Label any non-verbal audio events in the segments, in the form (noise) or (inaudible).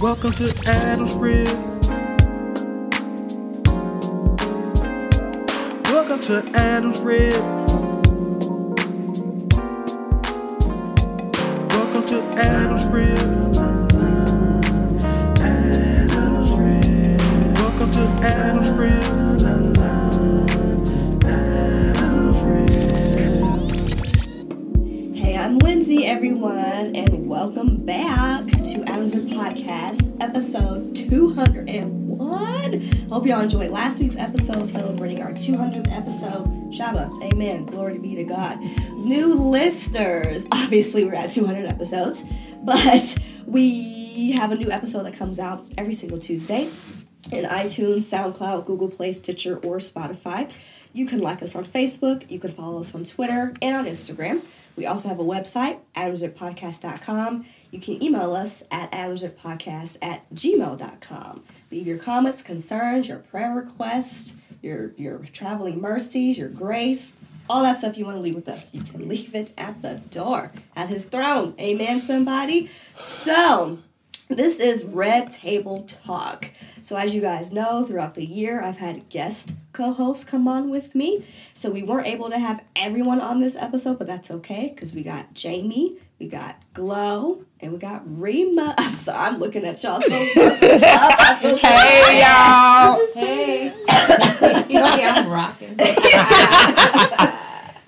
Welcome to Adam's Rib. Welcome to Adam's Rib. Welcome to Adam's Rib. Adam's Rib. Welcome to Adam's Rib. Hey, I'm Lindsay, everyone, welcome back to Adams and Podcast, episode 201. Hope y'all enjoyed last week's episode, celebrating our 200th episode. Shabbat, amen, glory be to God. New listeners, obviously, we're at 200 episodes, but we have a new episode that comes out every single Tuesday in iTunes, SoundCloud, Google Play, Stitcher, or Spotify. You can like us on Facebook, you can follow us on Twitter and on Instagram. We also have a website, adamswithpodcast.com. You can email us at adamswithpodcast at gmail.com. Leave your comments, concerns, your prayer requests, your, your traveling mercies, your grace, all that stuff you want to leave with us. You can (laughs) leave it at the door, at his throne. Amen, somebody? So, this is Red Table Talk. So, as you guys know, throughout the year, I've had guest co hosts come on with me. So, we weren't able to have everyone on this episode, but that's okay because we got Jamie, we got Glow, and we got Rima. (laughs) I'm sorry, I'm looking at y'all so (laughs) much. Hey y'all! (laughs) Hey. yeah, I'm rocking.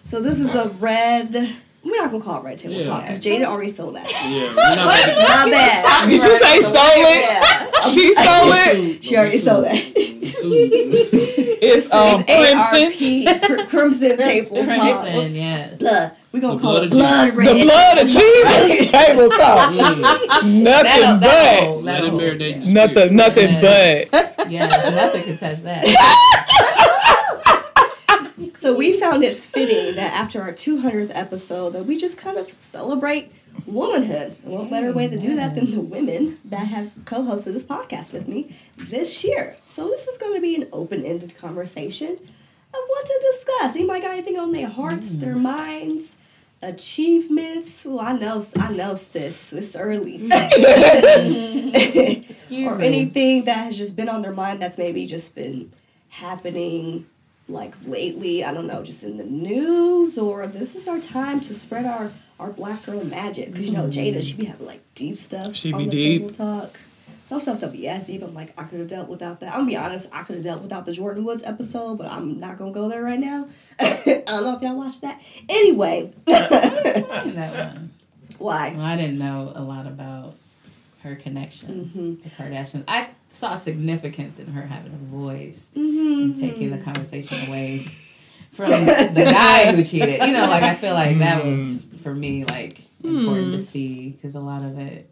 So, this is a red. We're not gonna call it Red Table Yeah. Talk because Jada already sold that. Yeah, we're (laughs) not My bad. Did you say stole it? Yeah, (laughs) She stole it. she already sold that. (laughs) It's um crimson. ARP, Cr- Crimson Table Talk. Crimson, yes. Blood. We're gonna The call blood it blood red. The blood of Jesus table talk. Nothing That'll, that'll but. hold, that'll it yeah. Nothing, nothing but. Yes, nothing can touch that. So we found it fitting that after our 200th episode that we just kind of celebrate womanhood. And what better way to do that than the women that have co-hosted this podcast with me this year. So this is going to be an open-ended conversation of what to discuss. Anybody got anything on their hearts, their mm. minds, achievements? Well, I know, I know, sis. It's early. Mm. (laughs) Mm-hmm. or me. anything that has just been on their mind that's maybe just been happening like lately i don't know just in the news or this is our time to spread our our black girl magic. Because you know mm-hmm. jada she be having like deep stuff She on be the deep. table talk. Some stuff to be as deep i'm like i could have dealt without that. I'm gonna be honest i could have dealt without the Jordyn Woods episode but i'm not gonna go there right now. (laughs) I don't know if y'all watched that. Anyway. (laughs) That one. why? Well, I didn't know a lot about her connection Mm-hmm. to Kardashian. I saw significance in her having a voice Mm-hmm. and taking the conversation away from the guy who cheated. You know, like I feel like that was for me like important to see because a lot of it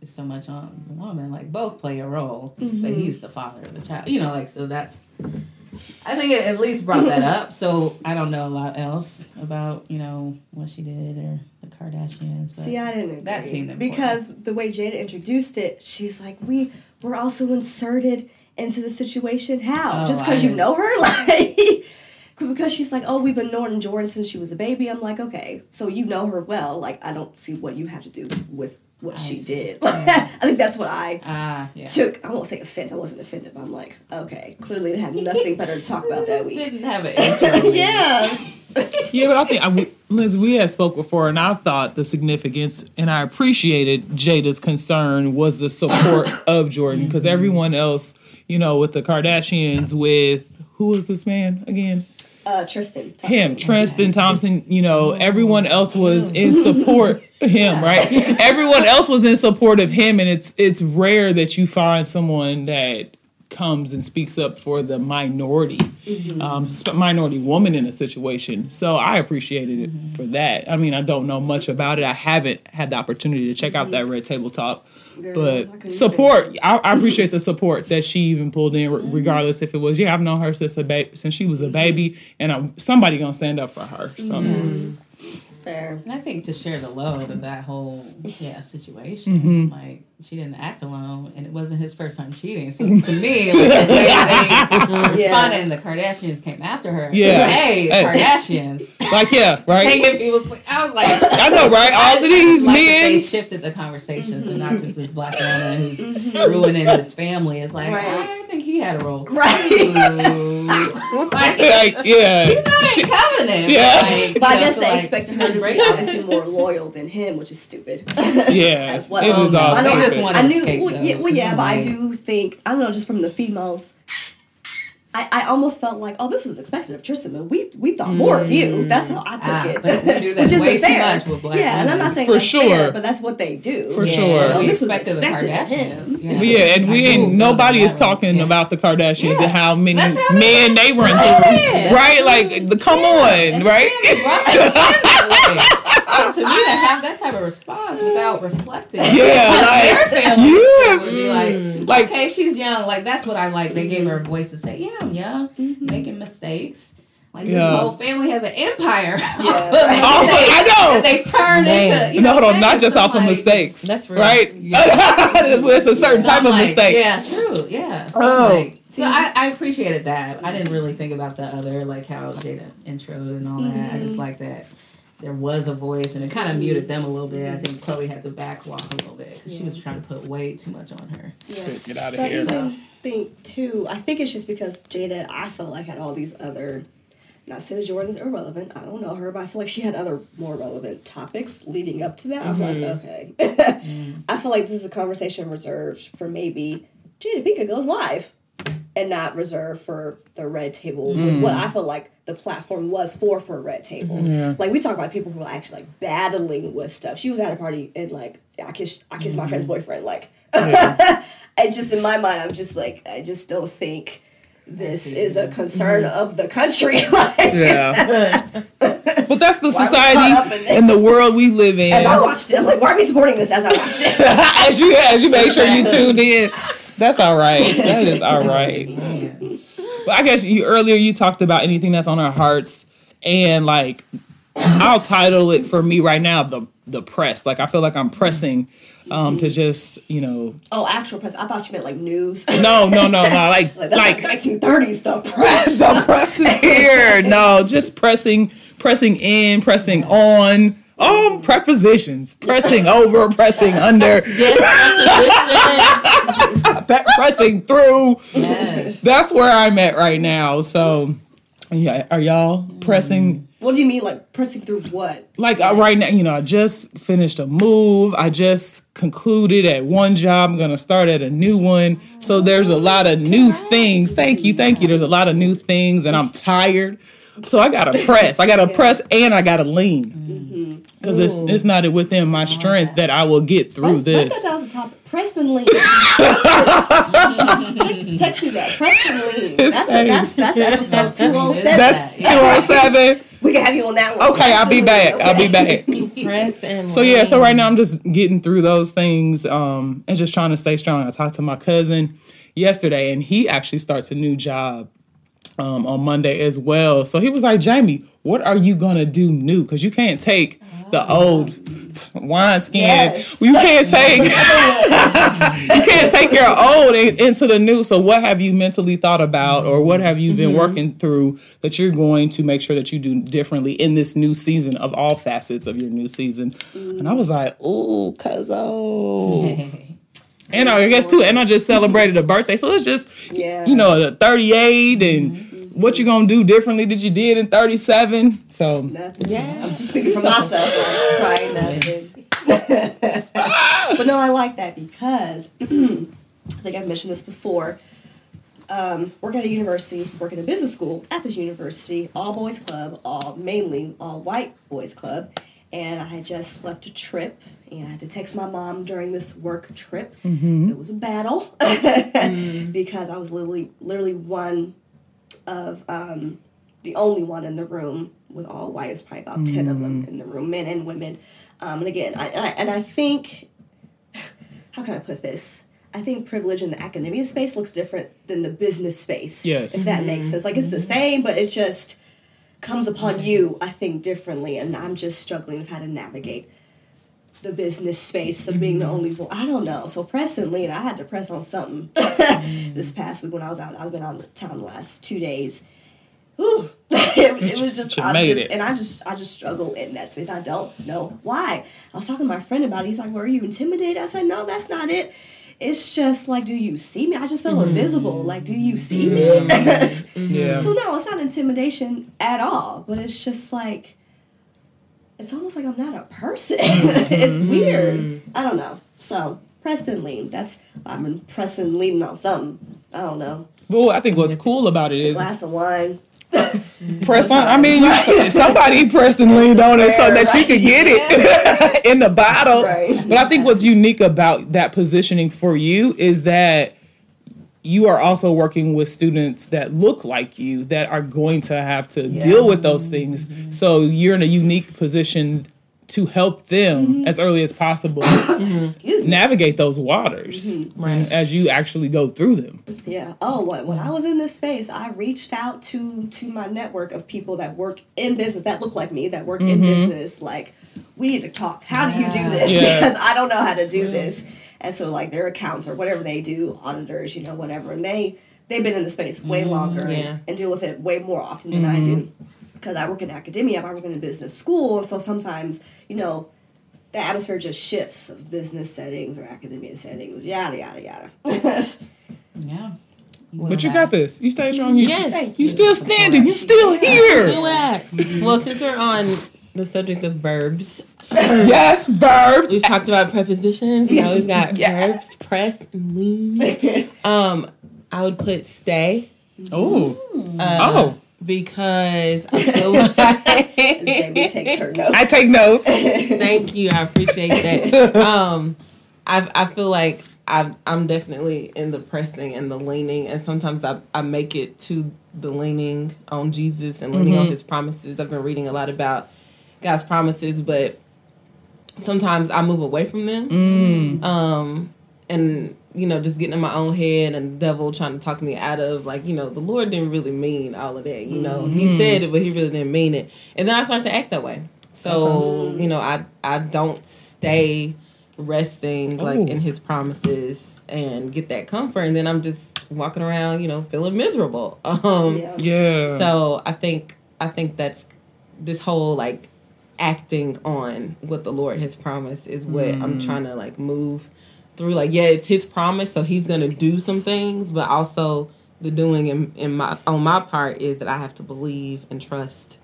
is so much on the woman. Like both play a role, but he's the father of the child. You know, like so that's. I think it at least brought that up. So I don't know a lot else about you know what she did or the Kardashians. But See, I didn't agree. That seemed important. because the way Jada introduced it, she's like, "We were also inserted into the situation. How? Oh, Just because you know her, (laughs) like." Because she's like, oh, we've been knowing Jordyn since she was a baby. I'm like, okay, so you know her well. Like, I don't see what you have to do with what I she see. did. (laughs) I think that's what I ah yeah. took. I won't say offense. I wasn't offended, but I'm like, okay, clearly they had (laughs) nothing better to talk about that week. Didn't have an (laughs) yeah. Yeah, but I think I, we- Liz, we had spoke before, and I thought the significance, and I appreciated Jada's concern was the support (coughs) of Jordyn because everyone else, you know, with the Kardashians, with who was this man again? Uh, Tristan. him, Tristan Thompson, you know, everyone else was in support of him, right? Everyone else was in support of him, and it's it's rare that you find someone that comes and speaks up for the minority, um, minority woman in a situation. So I appreciated it for that. I mean, I don't know much about it. I haven't had the opportunity to check out that Red Table Talk. Girl, But support, I, I appreciate the (laughs) support that she even pulled in, re- regardless if it was yeah. I've known her since a ba- since she was a baby, and I'm, somebody gonna stand up for her. So Fair. And I think to share the load of that whole yeah situation, mm-hmm. like she didn't act alone, and it wasn't his first time cheating. So to me, like the way they responded, and the Kardashians came after her. Yeah. hey, Hey. Kardashians, Like, yeah, (laughs) right? taking people's. I was like, I know, right? All I- of I these like that they men. shifted the conversations and not just this black woman mm-hmm. who's mm-hmm. ruining his family. It's like Right. I think he had a role. Right. too. (laughs) like, Like, yeah. she's not She- in covenant. Yeah. But, like, But I you know, guess so, they like, expected she her to be break it. obviously more loyal than him, which is stupid. (laughs) Yeah. (laughs) As well. It was Um, all I know. They just stupid. want- I knew. escape, well, yeah, well, yeah, because but I do think I don't know. Just from the females, I, I almost felt like, oh, this was expected of Tristan, but we we thought more of you. Mm. That's how I took Ah, it. but we do (laughs) that Which isn't way too fair. much with black Yeah, and I'm not saying For that's sure. fair, but that's what they do. For Yeah, sure. Oh, we this was expected the expected of Kardashians. him. Yeah. Yeah, and we ain't nobody is talking Yeah. about the Kardashians Yeah. and how many how they men they run started. through. That's Right? Like the, come Yeah, on, and right? family brought them in that way. So to me, to have that type of response without reflecting, Yeah, on like, their family you would be like, mm. like- okay, she's young. Like that's what I like. They gave mm-hmm. her a voice to say, yeah, I'm young, mm-hmm. making mistakes. Like Yeah. this whole family has an empire. Yeah. off of Off I know. that they turn Man. into. You no, know, hold on, not just I'm off of mistakes. That's real. right. (laughs) it's a certain So type I'm of like, mistake. Yeah, true. Yeah. So, Oh. like, so I, I appreciated that. I didn't really think about the other, like how Jada introed and all that. I just mm-hmm. like that there was a voice and it kind of mm-hmm. muted them a little bit. I think Chloe had to back walk a little bit because she was trying to put way too much on her. Yeah. Get out of So I here. even think too. I think it's just because Jada, I felt like had all these other. Not saying that Jordyn is irrelevant. I don't know her, but I feel like she had other more relevant topics leading up to that. I'm like, mm-hmm. okay. Mm. (laughs) I feel like this is a conversation reserved for maybe Jada Pinkett goes live, and not reserved for the Red Table. With mm. what I feel like the platform was for for Red Table. Mm-hmm. Like we talk about people who are actually like battling with stuff. She was at a party and like I kissed I kissed my mm-hmm. friend's boyfriend. Like, (laughs) and just in my mind, I'm just like I just don't think this is a concern mm-hmm. of the country. (laughs) like, Yeah. (laughs) but that's the Why are we caught up in society and the world we live in. As I watched it, I'm like, why are we supporting this? As I watched it, as you as you made sure you tuned in. That's all right. (laughs) That is all right. Yeah. But I guess you earlier you talked about anything that's on our hearts and like I'll title it for me right now the the press. Like I feel like I'm pressing um to just, you know, oh, actual press. I thought you meant like news. (laughs) no, no, no, no, (laughs) like Like, that's like like 1930s, the press. the press is here. No, just pressing, pressing in, pressing on. Um, prepositions, pressing over, pressing under, pe- pressing through. Yes. That's where I'm at right now. So, yeah, are y'all pressing? Mm. What do you mean, like pressing through what? Like right now, you know, I just finished a move. I just concluded at one job. I'm gonna start at a new one. So there's a oh, lot of new things. Thank you, thank you. There's a lot of new things, and I'm tired. So I gotta press. I gotta (laughs) press, and I gotta lean mm-hmm. because it's, it's not within my strength that I will get through I this. thought that was the topic. Press and lean. (laughs) Text- Text me that. Press and lean. That's, a, that's, that's episode 207. (laughs) That's two oh seven. we can have you on that one. Okay, I'll be back. I'll be back. Press and So yeah, so right now I'm just getting through those things um, and just trying to stay strong. I talked to my cousin yesterday, and he actually starts a new job um, on Monday as well. So he was like, "Jamie, what are you gonna do new? Because you can't take the old wine skin. Yes. You can't (laughs) take (laughs) you can't take your old into the new. So what have you mentally thought about, or what have you been mm-hmm. working through that you're going to make sure that you do differently in this new season of all facets of your new season? And I was like, "Ooh, cuz oh." (laughs) And I guess too, and I just celebrated a birthday, so it's just Yeah. you know, the 38 and mm-hmm. What you gonna do differently that you did in 37. So Nothing. Yeah. I'm just speaking for myself. like, Trying nothing. (laughs) but no, I like that because (clears throat) I think I've mentioned this before. Um, work at a university, work at a business school at this university, all boys club, all mainly all white boys club, and I had just left a trip and I had to text my mom during this work trip. It was a battle (laughs) because I was literally literally one of um, the only one in the room with all white. It's probably about ten of them in the room, men and women. Um, and again, I, and I and I think (sighs) how can I put this? I think privilege in the academia space looks different than the business space. Yes. if that makes sense. Like it's the same, but it just comes upon you. I think differently, and I'm just struggling with how to navigate the business space of being the mm-hmm. only voice. I don't know. So press and lean. I had to press on something (laughs) this mm-hmm. past week when I was out. I've been out of town the last two days. whew, (laughs) it, it was just, I just, it. and I just, I just struggle in that space. I don't know why. I was talking to my friend about it. He's like, "Were you intimidated?" I said, "No, that's not it. It's just like, do you see me? I just felt mm-hmm. invisible. Like, do you see me?" (laughs) Yeah. So no, it's not intimidation at all. But it's just like, it's almost like I'm not a person. (laughs) Mm-hmm. it's weird. I don't know. So press and lean. That's I've been pressing leaning on something. I don't know. Well, I think what's mm-hmm. cool about it is a Glass of wine. (laughs) press on. I mean, you, (laughs) somebody pressed and leaned on it so that you could get it in the bottle. Right. But I think what's unique about that positioning for you is that you are also working with students that look like you that are going to have to deal with those things. So you're in a unique position to help them mm-hmm. as early as possible (coughs) Excuse me. navigate those waters mm-hmm. right as you actually go through them. Yeah. Oh, what when I was in this space, I reached out to to my network of people that work in business that look like me that work in mm-hmm. business. Like, we need to talk. How do you do this? Yeah. (laughs) Because I don't know how to do this. And so, like, their accounts or whatever they do, auditors, you know, whatever, and they they've been in the space way mm-hmm. longer yeah. and, and deal with it way more often than I do. Mm-hmm. Because I work in academia, I work in a business school, so sometimes, you know, the atmosphere just shifts of business settings or academia settings, yada yada yada. (laughs) Yeah. But you got this. You stay strong. You, Yes. Thank You you. still standing. You still here. Do it. Well, since we're on the subject of verbs, (laughs) Yes, verbs. we've talked about prepositions. Now we've got (laughs) Yes. verbs, press and lean. (laughs) Um, I would put stay Oh. uh, Oh. because I feel like Jamie takes her notes. I take notes. Thank you. I appreciate that. Um, I I feel like I I'm definitely in the pressing and the leaning, and sometimes I I make it to the leaning on Jesus and leaning on His promises. I've been reading a lot about God's promises, but sometimes I move away from them. Um, and you know, just getting in my own head and the devil trying to talk me out of like, you know, the Lord didn't really mean all of that. You know, He said it, but He really didn't mean it. And then I started to act that way. So you know, I I don't stay resting like Ooh. in His promises and get that comfort, and then I'm just walking around, you know, feeling miserable. (laughs) Um, Yeah. Yeah. so I think I think that's this whole like acting on what the Lord has promised is what Mm. I'm trying to like move through. Like, yeah, it's His promise, so He's gonna do some things, but also the doing in, in my on my part is that I have to believe and trust,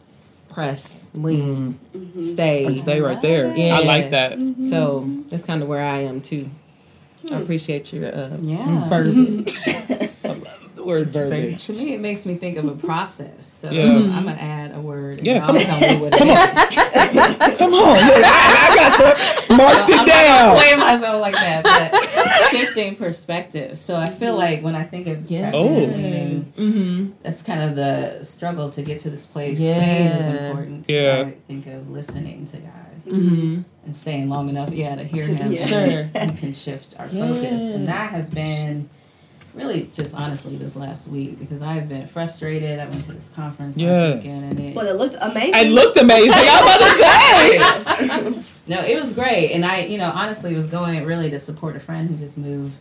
press, lean, stay. And stay right there. Yeah. I like that. So that's kind of where I am too. I appreciate your uh, Yeah. (laughs) verbiage. I love the word verbiage. To me, it makes me think of a process. So Yeah. I'm gonna add a word. And Yeah, y'all come on. tell me what it is. Come on. Look, I, I got the marked I'm it down. gonna play myself like that, but shifting perspective. So I feel like when I think of Yes. Oh. and leaning, Mm-hmm. that's kind of the struggle to get to this place. Yeah. Staying is important. Yeah. I think of listening to God Mm-hmm. and staying long enough, yeah, to hear To- Him. yeah. Sure. we can shift our focus, and that has been really just honestly this last week because I've been frustrated. I went to this conference Yes. last weekend, and it But it looked amazing. It looked amazing. I'm about to say. (laughs) no, it was great, and I, you know, honestly was going really to support a friend who just moved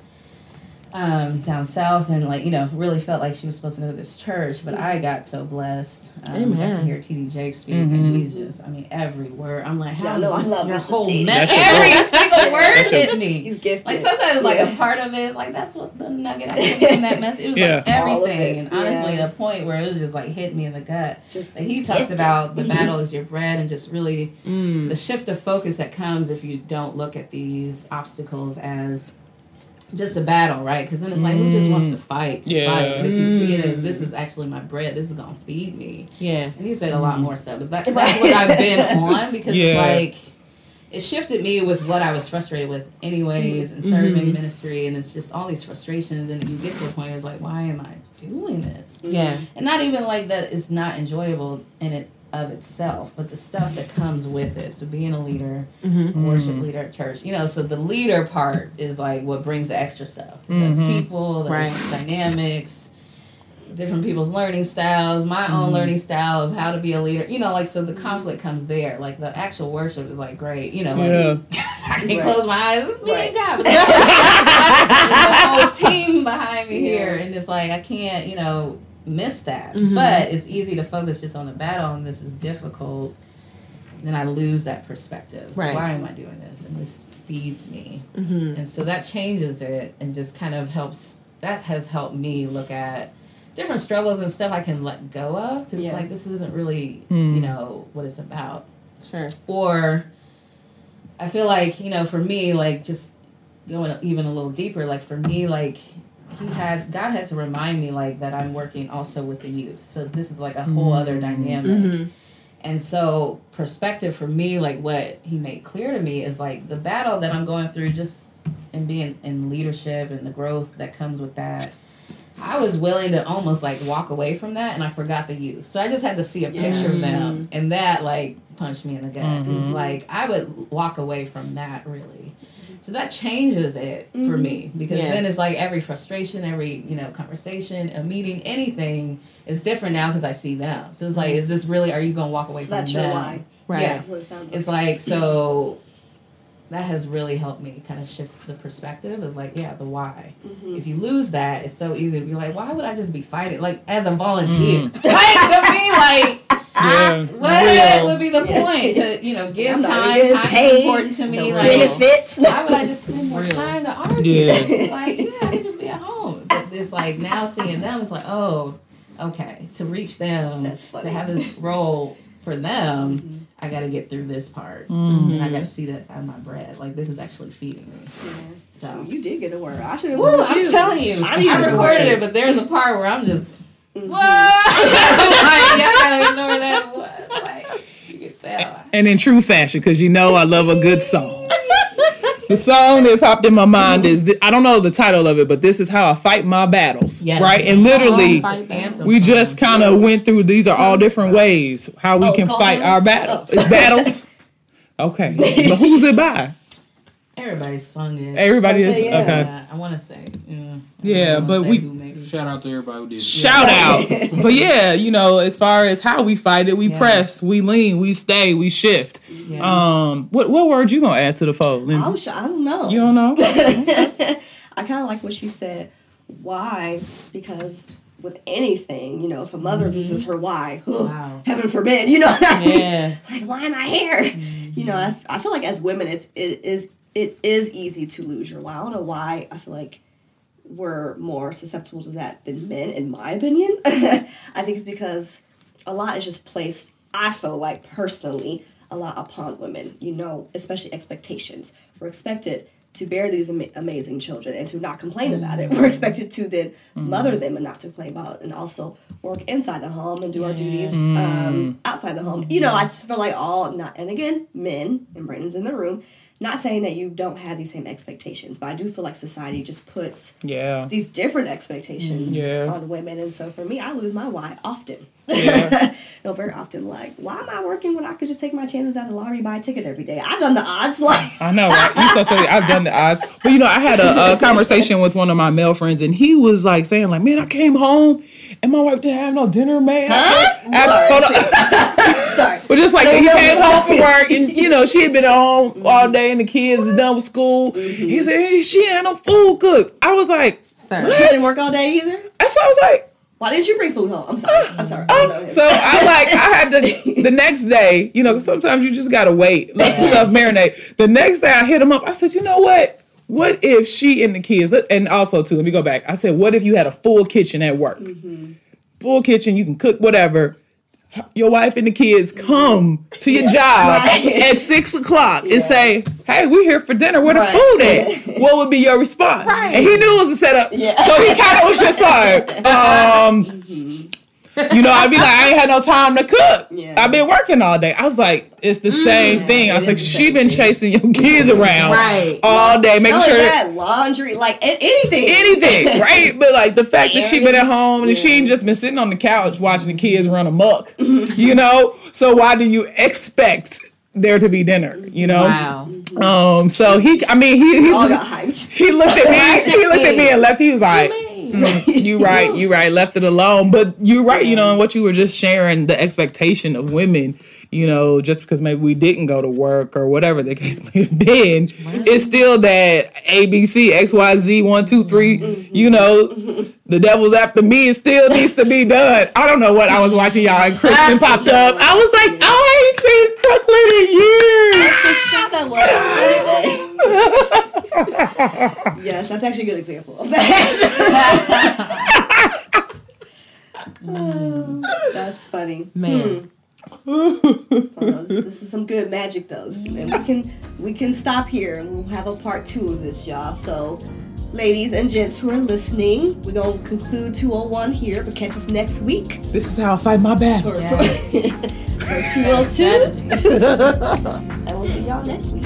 um, down south, and like, you know, really felt like she was supposed to go to this church. But I got so blessed. Um, Got to hear TD Jakes speak, and he's just, I mean, every word. I'm like, how I know, I does love your Mr. whole D. message, (laughs) every single word That's hit me. He's gifted. Like sometimes, like Yeah. a part of it is like that's what the nugget I get from that message. It was (laughs) Yeah. like everything, and honestly, yeah. a point where it was just like hit me in the gut. Just Like he talked about the battle is your bread, and just really Mm. the shift of focus that comes if you don't look at these obstacles as just a battle, right? Because then it's like who just wants to mm. fight? To Yeah. fight. But if you see it as this mm. is actually my bread, this is gonna feed me. Yeah. And he said a lot mm. more stuff, but that, that's what (laughs) I've been on because Yeah. it's like it shifted me with what I was frustrated with, anyways, and serving mm-hmm. ministry, and it's just all these frustrations, and you get to a point where it's like, why am I doing this? Yeah. And not even like that it's not enjoyable and it of itself, but the stuff that comes with it. So being a leader, mm-hmm. a worship leader at church, you know, so the leader part is like what brings the extra stuff. That's mm-hmm. people, that's Right. dynamics, different people's learning styles, my own mm-hmm. learning style of how to be a leader. You know, like so the conflict comes there. Like the actual worship is like great, you know, like Yeah. (laughs) I can Right. close my eyes. It's me Right. and God. But (laughs) there's a whole team behind me here, and it's like I can't, you know, miss that. Mm-hmm. But it's easy to focus just on the battle, and this is difficult. Then I lose that perspective. Right. Why am I doing this? And this feeds me. Mm-hmm. And so that changes it and just kind of helps. That has helped me look at different struggles and stuff I can let go of because Yeah. like this isn't really mm. you know what it's about Sure. or I feel like you know for me like just going even a little deeper like for me like he had God had to remind me like that I'm working also with the youth so this is like a whole mm-hmm. other dynamic mm-hmm. and so perspective for me like what he made clear to me is like the battle that I'm going through just and being in leadership and the growth that comes with that I was willing to almost like walk away from that, and I forgot the youth. So I just had to see a picture of them, and that like punched me in the gut. 'Cause It's like I would walk away from that really. So that changes it for mm-hmm. me because Yeah. then it's like every frustration, every you know conversation, a meeting, anything is different now because I see them. So it's like, mm-hmm. is this really? Are you gonna walk away So from that's your them? why. Right. Yeah. That's what it sounds like. It's like so that has really helped me kind of shift the perspective of like, yeah, the why. Mm-hmm. If you lose that, it's so easy to be like, why would I just be fighting? Like as a volunteer. Mm. (laughs) like to me, like Yeah. (laughs) what Real. would be the point to, you know, give I'm time? Time paid. is important to me. No Like benefits. why would I just spend more Really? time to argue? Yeah. It's like, yeah, I could (laughs) just be at home. But it's like now seeing them, it's like, oh, okay. To reach them, That's funny. to have this (laughs) role for them, Mm-hmm. I got to get through this part, Mm-hmm. and I got to see that on my bread. Like this is actually feeding me. Yeah. So. you did get a word. I should have. Woo, I'm telling you, I I, need recorded it, but there's a part where I'm just, Mm-hmm. what? Like, y'all gotta ignore that. What? Like, you can tell. And in true fashion, because you know I love a good song. The song that popped in my mind is th- I don't know the title of it, but this is how I fight my battles. Yes. Right? And literally, Fight back. Anthem we just kind of went through these are all different ways how we Oh, can called fight our battles? Oh. It's battles. (laughs) Okay. But who's it by? Everybody's sung it. Everybody is Okay, yeah. okay. Yeah, I want to say. Yeah, Yeah, but say we- who. Shout out to everybody who did it. Shout out. (laughs) But yeah, you know, as far as how we fight it, we Yeah. press, we lean, we stay, we shift. Yeah. Um, what what word you gonna add to the fold, Lindsay? Oh, sh- I don't know. you don't know? (laughs) I kind of like what she said. Why? Because with anything, you know, if a mother loses her why, (gasps) Wow. heaven forbid, you know what I mean? Yeah. (laughs) Like, why am I here? You know, I, I feel like as women, it's it is it is easy to lose your why. I don't know why. I feel like we're more susceptible to that than men, in my opinion. (laughs) I think it's because a lot is just placed. I feel like personally a lot upon women. You know, especially expectations. We're expected to bear these ama- amazing children and to not complain about it. Mm-hmm. We're expected to then mm-hmm. mother them and not to complain about it, and also work inside the home and do our duties um, outside the home. You know, I mm-hmm. just feel like all not. And again, men and Brandon's in the room. Not saying that you don't have these same expectations, but I do feel like society just puts Yeah. these different expectations mm-hmm. Yeah. on women. And so for me, I lose my why often. Yeah. (laughs) no, very often. Like, why am I working when I could just take my chances at the lottery, buy a ticket every day? I've done the odds. (laughs) Like, I know, right? You so silly. I've done the odds, but you know, I had a, a conversation with one of my male friends, and he was like saying, like, "Man, I came home and my wife didn't have no dinner made." Huh? I- Sorry, hold (laughs) on. sorry. But just like No, he no, came no. home from work, and you know, she had been at home mm-hmm. all day, and the kids is done with school. Mm-hmm. He said "Hey, she didn't have no food cooked. I was like. She didn't work all day either. And so I was like. Why didn't you bring food home? I'm sorry. I'm sorry. I don't know so I like I had to the next day, you know, sometimes you just gotta wait, let some (laughs) stuff marinate. The next day I hit him up. I said, you know what? What if she and the kids and also too, let me go back. I said, what if you had a full kitchen at work? Mm-hmm. Full kitchen, you can cook whatever. Your wife and the kids mm-hmm. come to your job Right. at six o'clock and say, "Hey, we're here for dinner. Where the Right. food at?" (laughs) What would be your response? Right. And he knew it was a setup, Yeah. so he kind of was just like, (laughs) um, mm-hmm. You know, I'd be like, I ain't had no time to cook. Yeah. I've been working all day. I was like, it's the same thing. I was like, she been thing. chasing your kids around Right. all day, making Not sure only that that, laundry, like anything. anything, (laughs) right? But like the fact that she been at home and she ain't just been sitting on the couch watching the kids run amok, (laughs) you know. So why do you expect there to be dinner? You know. Wow. Um. So he, I mean, he he, All got hyped. he looked at me. He looked at me (laughs) and left. He was like, mean? Mm. (laughs) you right, you right, left it alone. But you're right, you know, and what you were just sharing, the expectation of women, you know, just because maybe we didn't go to work or whatever the (laughs) case may have been, it's still that ABC, XYZ, one, two, three, you know, the devil's after me, it still needs to be (laughs) done. I don't know what I was watching y'all and Christian popped up. I was like, oh, I ain't seen Crooklyn in years. the shot that was. (laughs) yes, that's actually a good example of that. Mm. (laughs) that's funny. Man. Hmm. Oh, this, this is some good magic, though, and we can we can stop here, and we'll have a part two of this, y'all. So, ladies and gents who are listening, we're gonna conclude 201 here, but catch us next week This is how I fight my battles. for, (laughs) for 202, Strategy. and we'll see y'all next week.